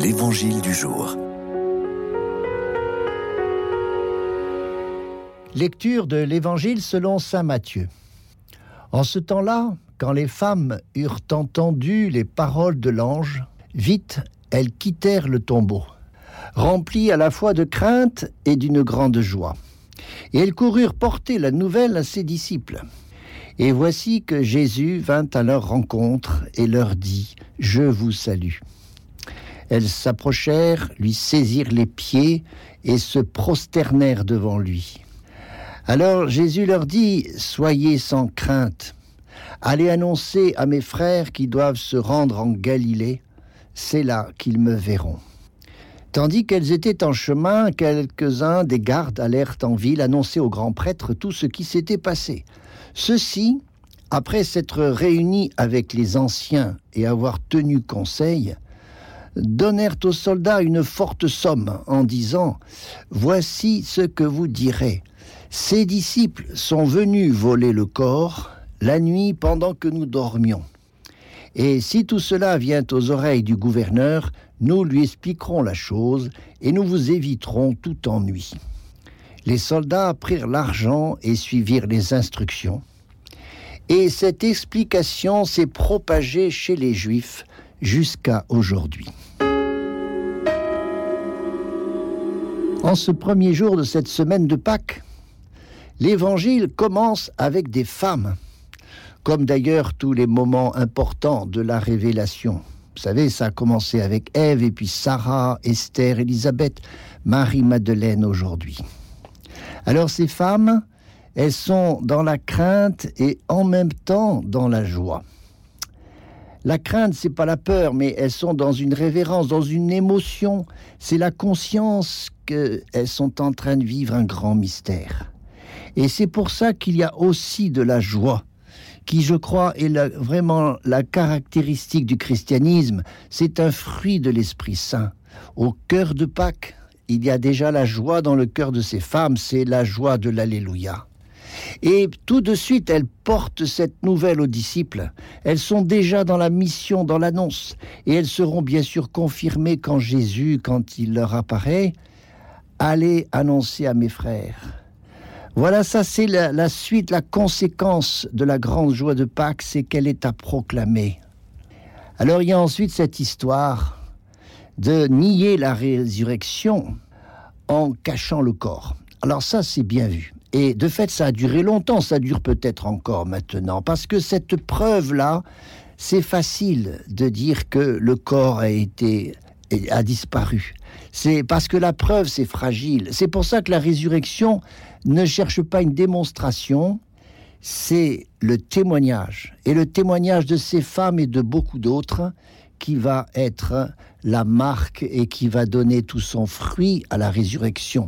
L'Évangile du jour. Lecture de l'Évangile selon Saint Matthieu. En ce temps-là, quand les femmes eurent entendu les paroles de l'ange, vite elles quittèrent le tombeau, remplies à la fois de crainte et d'une grande joie. Et elles coururent porter la nouvelle à ses disciples. Et voici que Jésus vint à leur rencontre et leur dit, Je vous salue. Elles s'approchèrent, lui saisirent les pieds et se prosternèrent devant lui. Alors Jésus leur dit, Soyez sans crainte, allez annoncer à mes frères qui doivent se rendre en Galilée, c'est là qu'ils me verront. Tandis qu'elles étaient en chemin, quelques-uns des gardes allèrent en ville annoncer au grand prêtre tout ce qui s'était passé. Ceux-ci, après s'être réunis avec les anciens et avoir tenu conseil, donnèrent aux soldats une forte somme en disant Voici ce que vous direz. Ces disciples sont venus voler le corps la nuit pendant que nous dormions. Et si tout cela vient aux oreilles du gouverneur, nous lui expliquerons la chose et nous vous éviterons tout ennui. Les soldats prirent l'argent et suivirent les instructions. Et cette explication s'est propagée chez les Juifs jusqu'à aujourd'hui. En ce premier jour de cette semaine de Pâques, l'Évangile commence avec des femmes, comme d'ailleurs tous les moments importants de la révélation. Vous savez, ça a commencé avec Ève et puis Sarah, Esther, Élisabeth, Marie-Madeleine aujourd'hui. Alors ces femmes, elles sont dans la crainte et en même temps dans la joie. La crainte, c'est pas la peur, mais elles sont dans une révérence, dans une émotion. C'est la conscience qu'elles sont en train de vivre un grand mystère. Et c'est pour ça qu'il y a aussi de la joie, qui, je crois, est vraiment la caractéristique du christianisme. C'est un fruit de l'Esprit Saint. Au cœur de Pâques, il y a déjà la joie dans le cœur de ces femmes, c'est la joie de l'Alléluia. Et tout de suite, elles portent cette nouvelle aux disciples. Elles sont déjà dans la mission, dans l'annonce. Et elles seront bien sûr confirmées quand Jésus, quand il leur apparaît, allez annoncer à mes frères. Voilà, ça c'est la, la, suite, la conséquence de la grande joie de Pâques, c'est qu'elle est à proclamer. Alors il y a ensuite cette histoire de nier la résurrection en cachant le corps. Alors ça c'est bien vu. Et de fait, ça a duré longtemps, ça dure peut-être encore maintenant, parce que cette preuve-là, c'est facile de dire que le corps a disparu. C'est parce que la preuve, c'est fragile. C'est pour ça que la résurrection ne cherche pas une démonstration, c'est le témoignage. Et le témoignage de ces femmes et de beaucoup d'autres qui va être la marque et qui va donner tout son fruit à la résurrection.